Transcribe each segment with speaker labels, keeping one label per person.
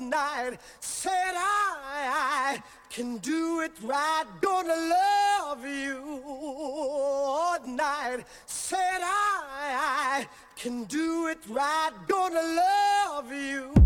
Speaker 1: night. Said I, I can do it right. Gonna love you all night. Said I, I can do it right. Gonna love you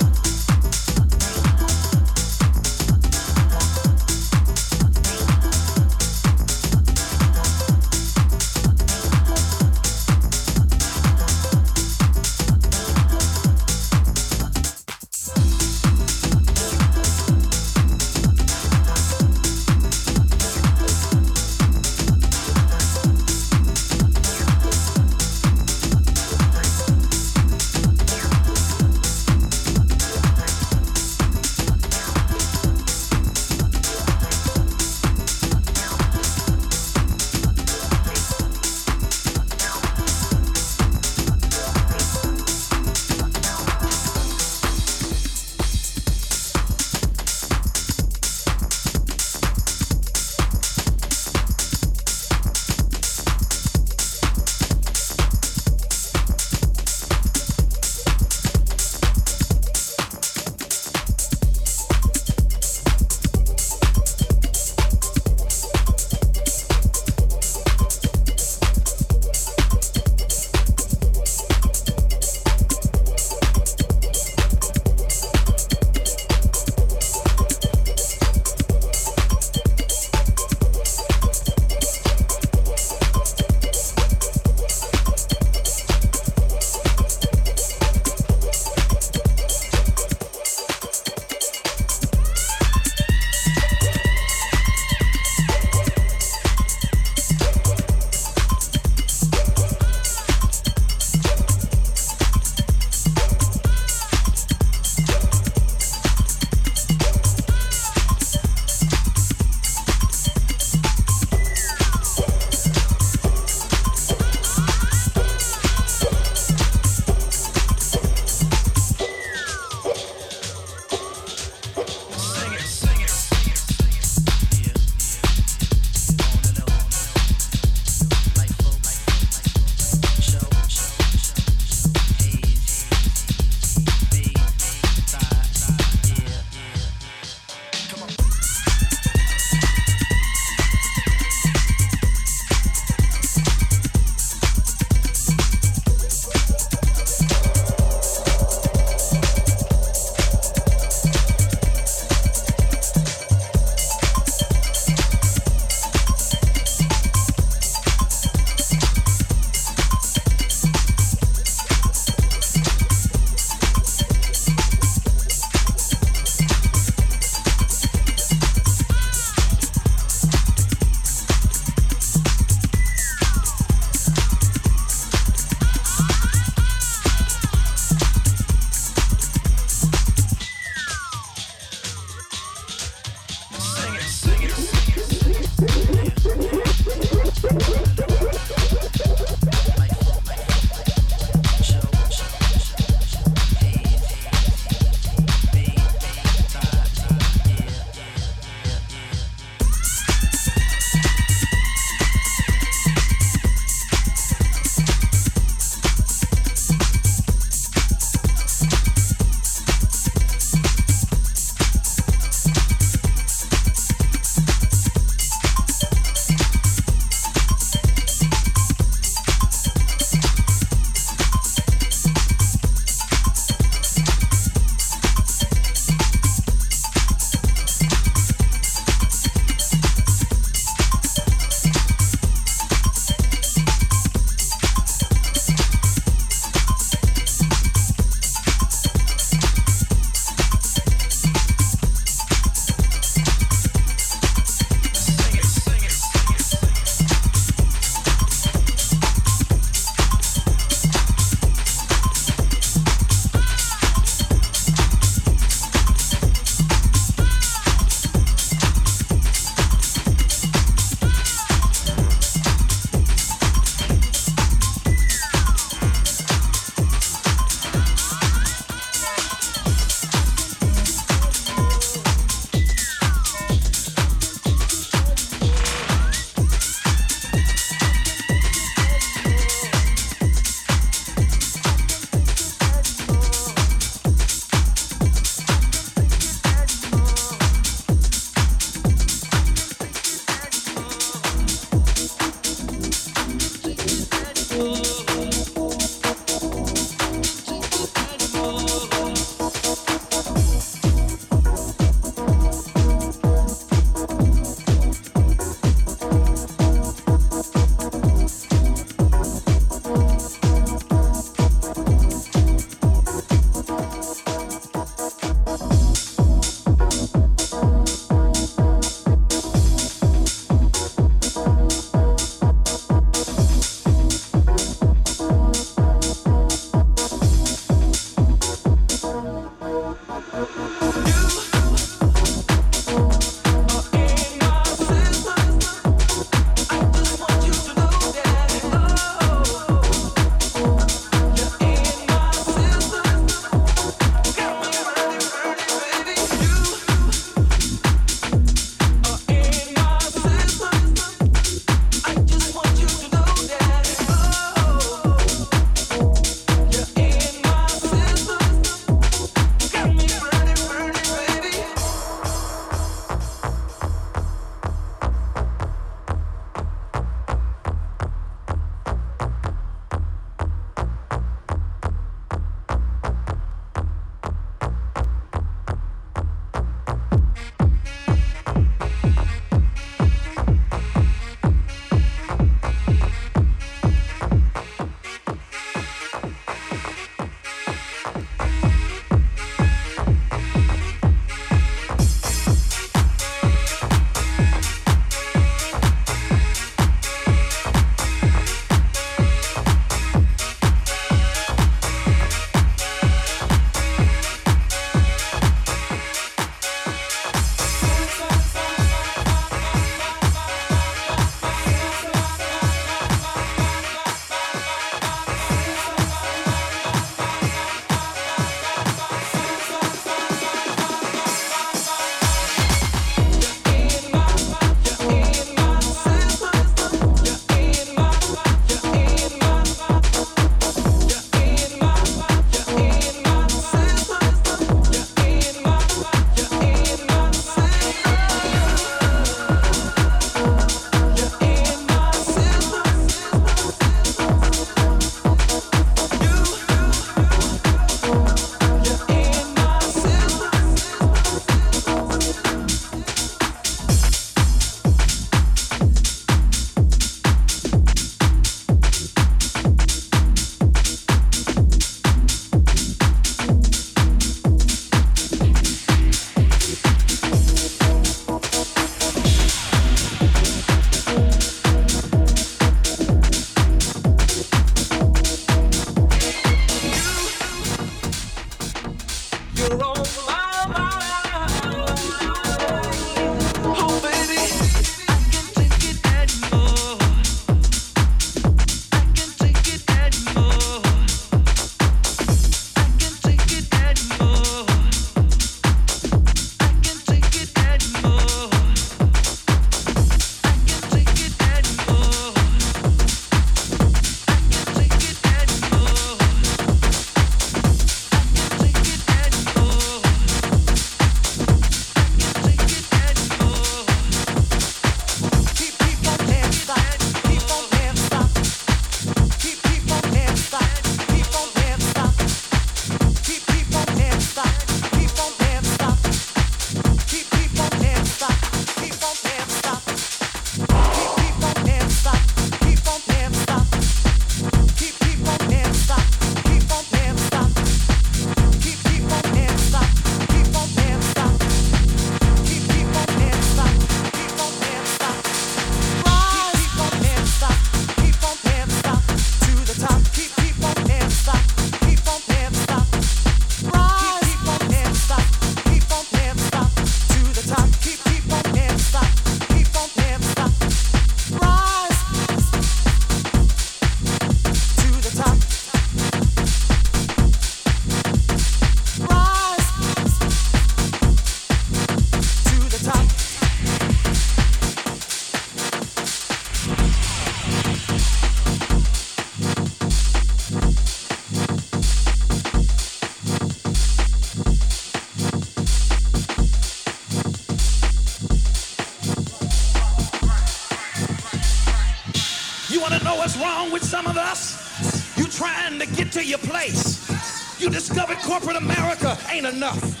Speaker 2: corporate America ain't enough.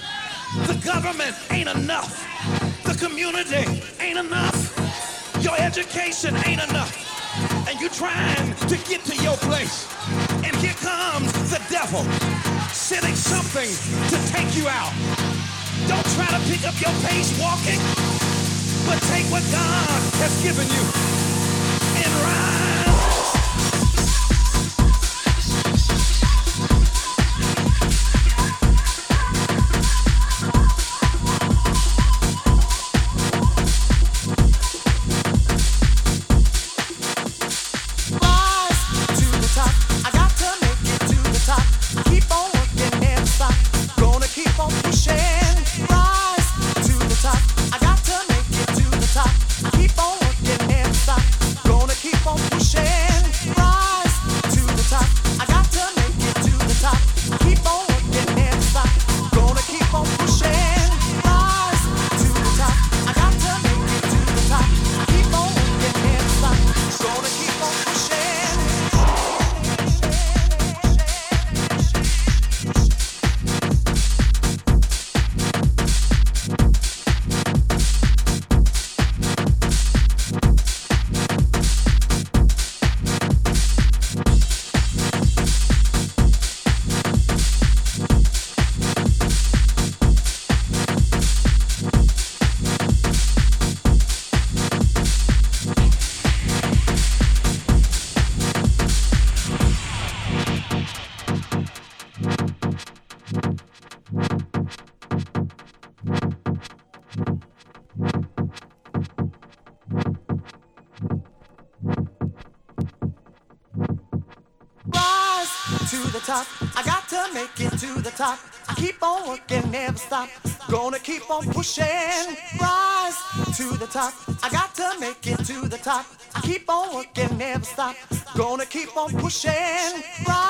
Speaker 2: The government ain't enough. The community ain't enough. Your education ain't enough. And you're trying to get to your place. And here comes the devil sending something to take you out. Don't try to pick up your pace walking, but take what God has given you
Speaker 3: working, never stop. Gonna keep on pushing, rise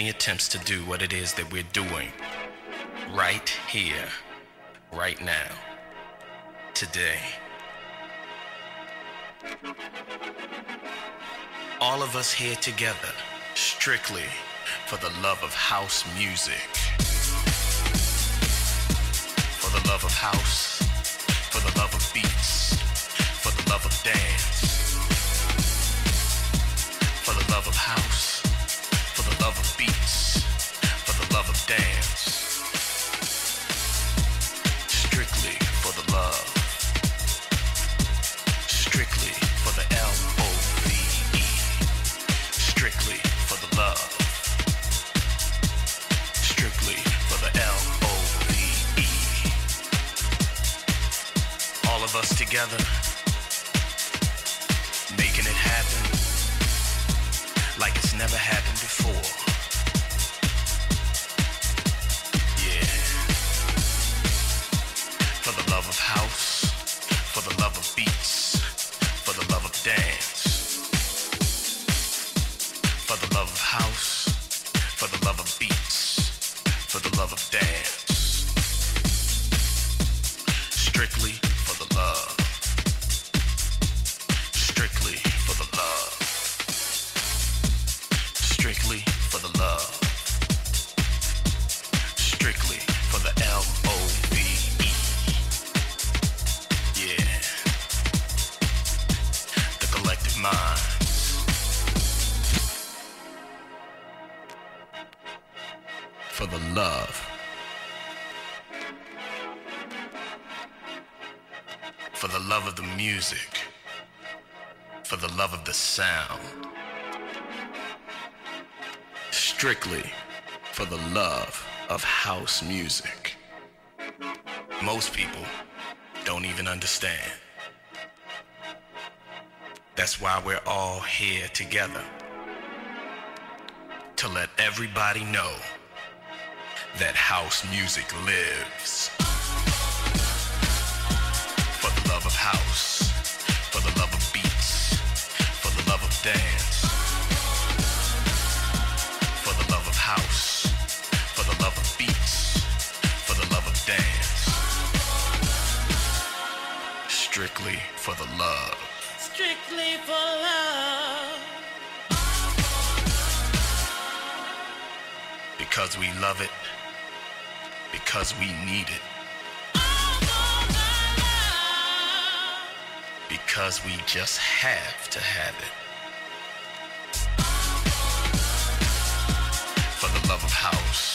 Speaker 4: many attempts to do what it is that we're doing right here, right now, today. All of us here together, strictly for the love of house music. For the love of house, for the love of beats, for the love of dance, for the love of house the love of beats, for the love of dance. Strictly for the love. Strictly for the L O V E. Strictly for the love. Strictly for the L O V E. All of us together, making it happen like it's never happened music. Most people don't even understand. That's why we're all here together. To let everybody know that house music lives. For the love of house, for the love of beats, for the love of dance for the love of house, for the love of beats, for the love. Strictly for love. Because we love it, because we need it, because we just have to have it. For the love of house,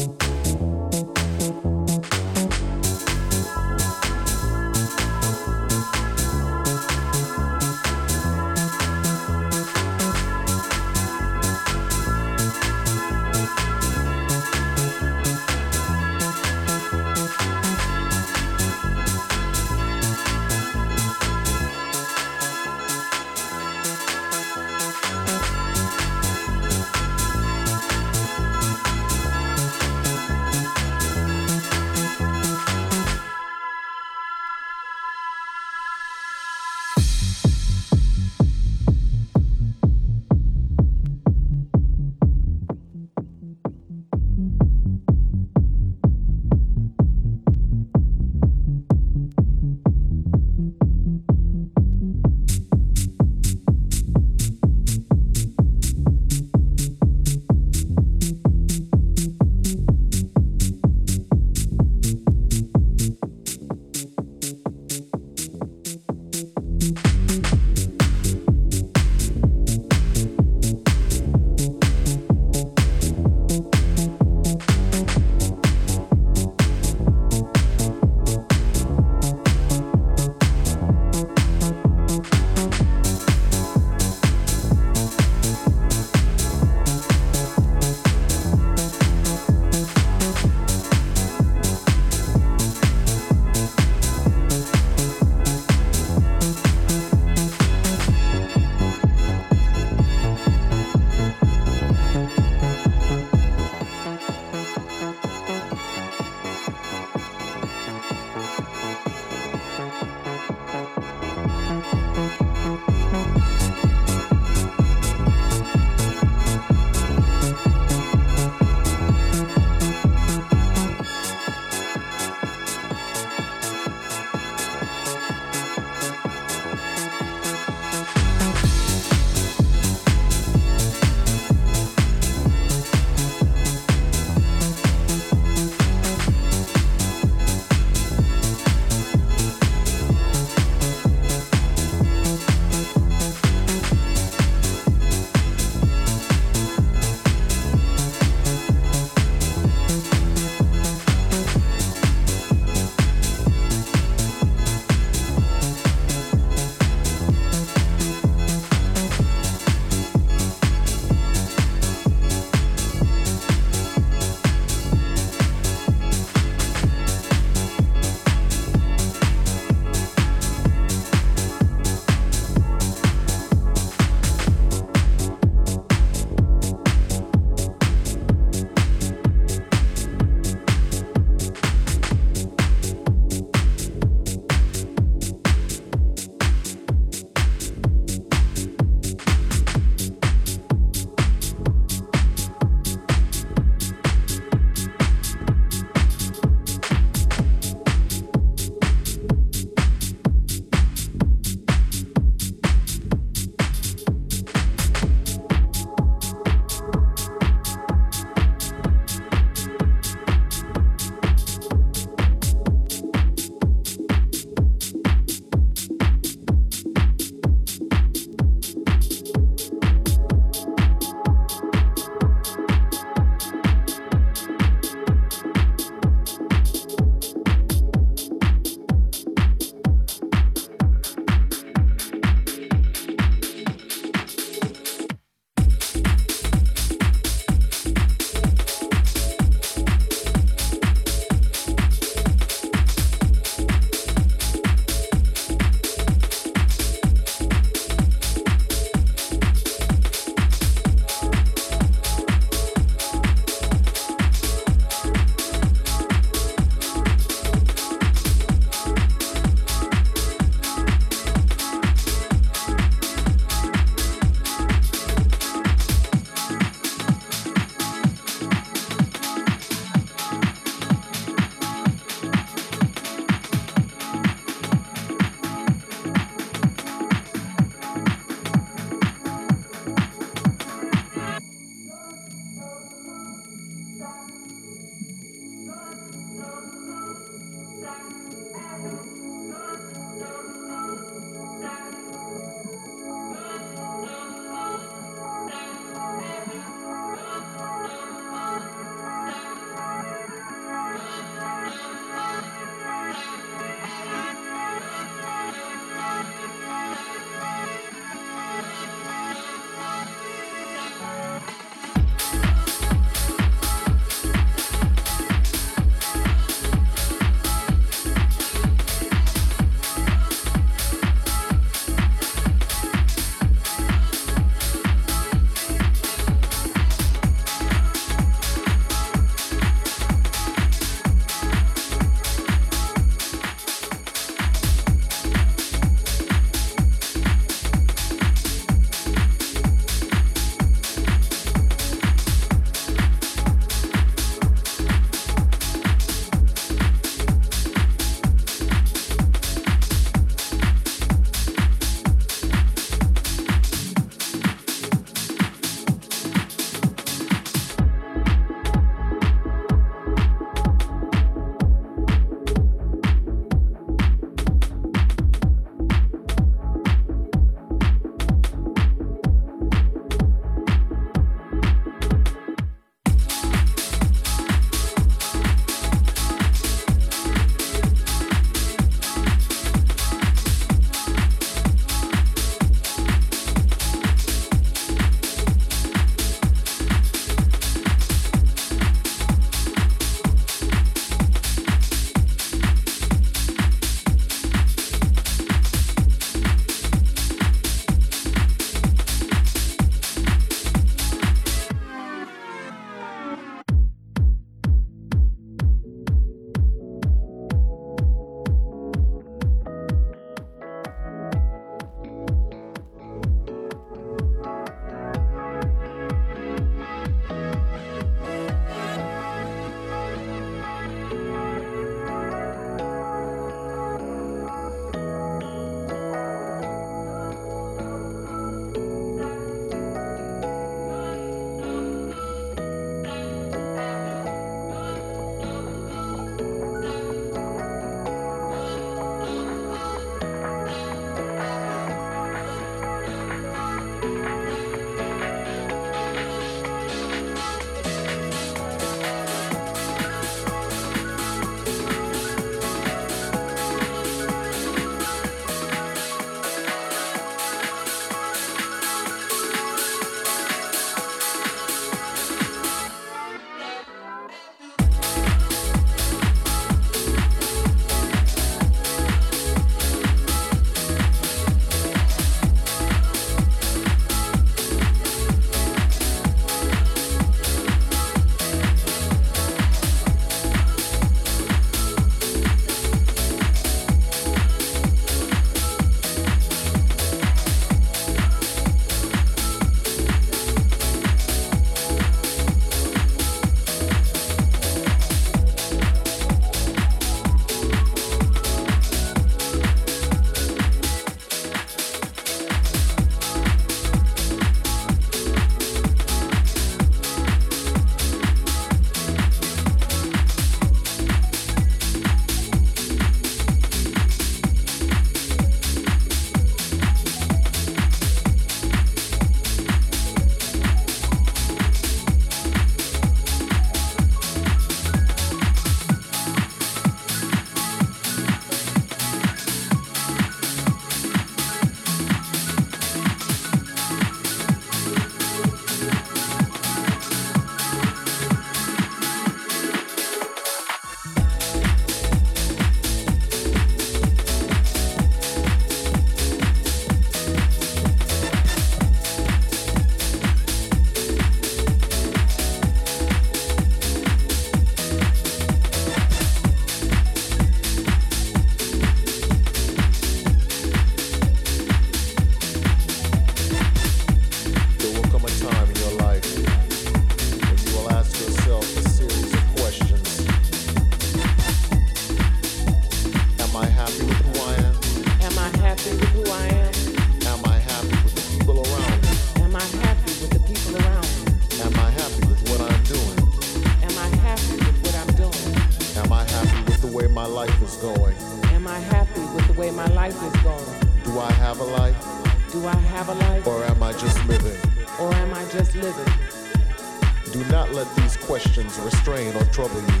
Speaker 5: questions restrain or trouble you.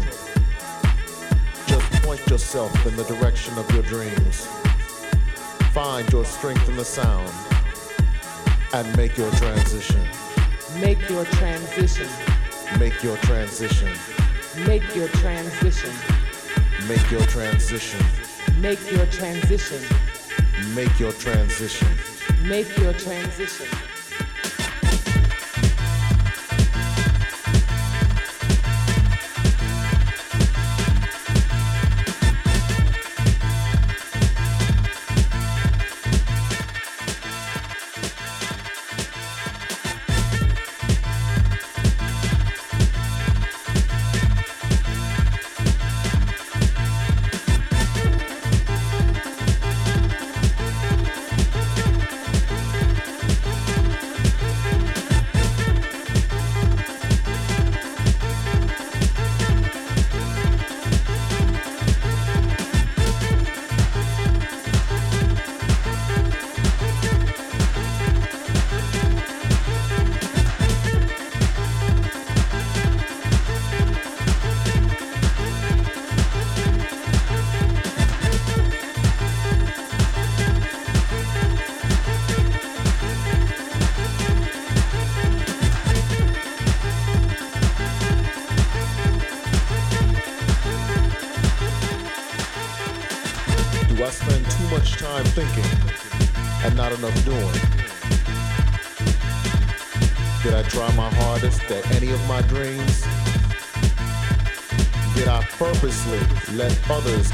Speaker 5: Just point yourself in the direction of your dreams. Find your strength in the sound and make your transition.
Speaker 6: Make your transition.
Speaker 5: Make your transition.
Speaker 6: Make your transition.
Speaker 5: Make your transition.
Speaker 6: Make your transition.
Speaker 5: Make your transition.
Speaker 6: Make your transition.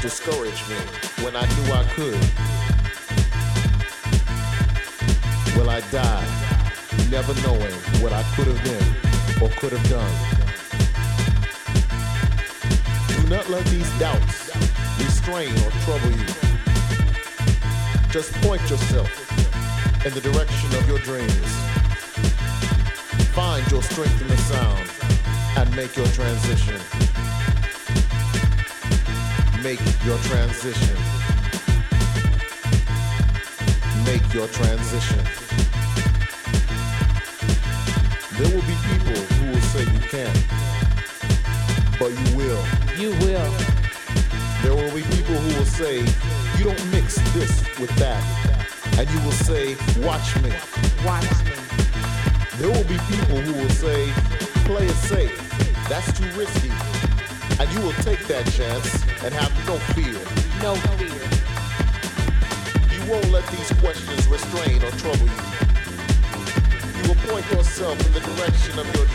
Speaker 5: Discourage me when I knew I could? Will I die never knowing what I could have been or could have done? Do not let these doubts restrain or trouble you. Just point yourself in the direction Make your transition. There will be people who will say you can't, but you will.
Speaker 6: You will.
Speaker 5: There will be people who will say you don't mix this with that, and you will say, watch me.
Speaker 6: Watch me.
Speaker 5: There will be people who will say, play it safe. That's too risky. And you will take that chance and have no fear.
Speaker 6: No fear.
Speaker 5: You won't let these questions restrain or trouble you. You will point yourself in the direction of your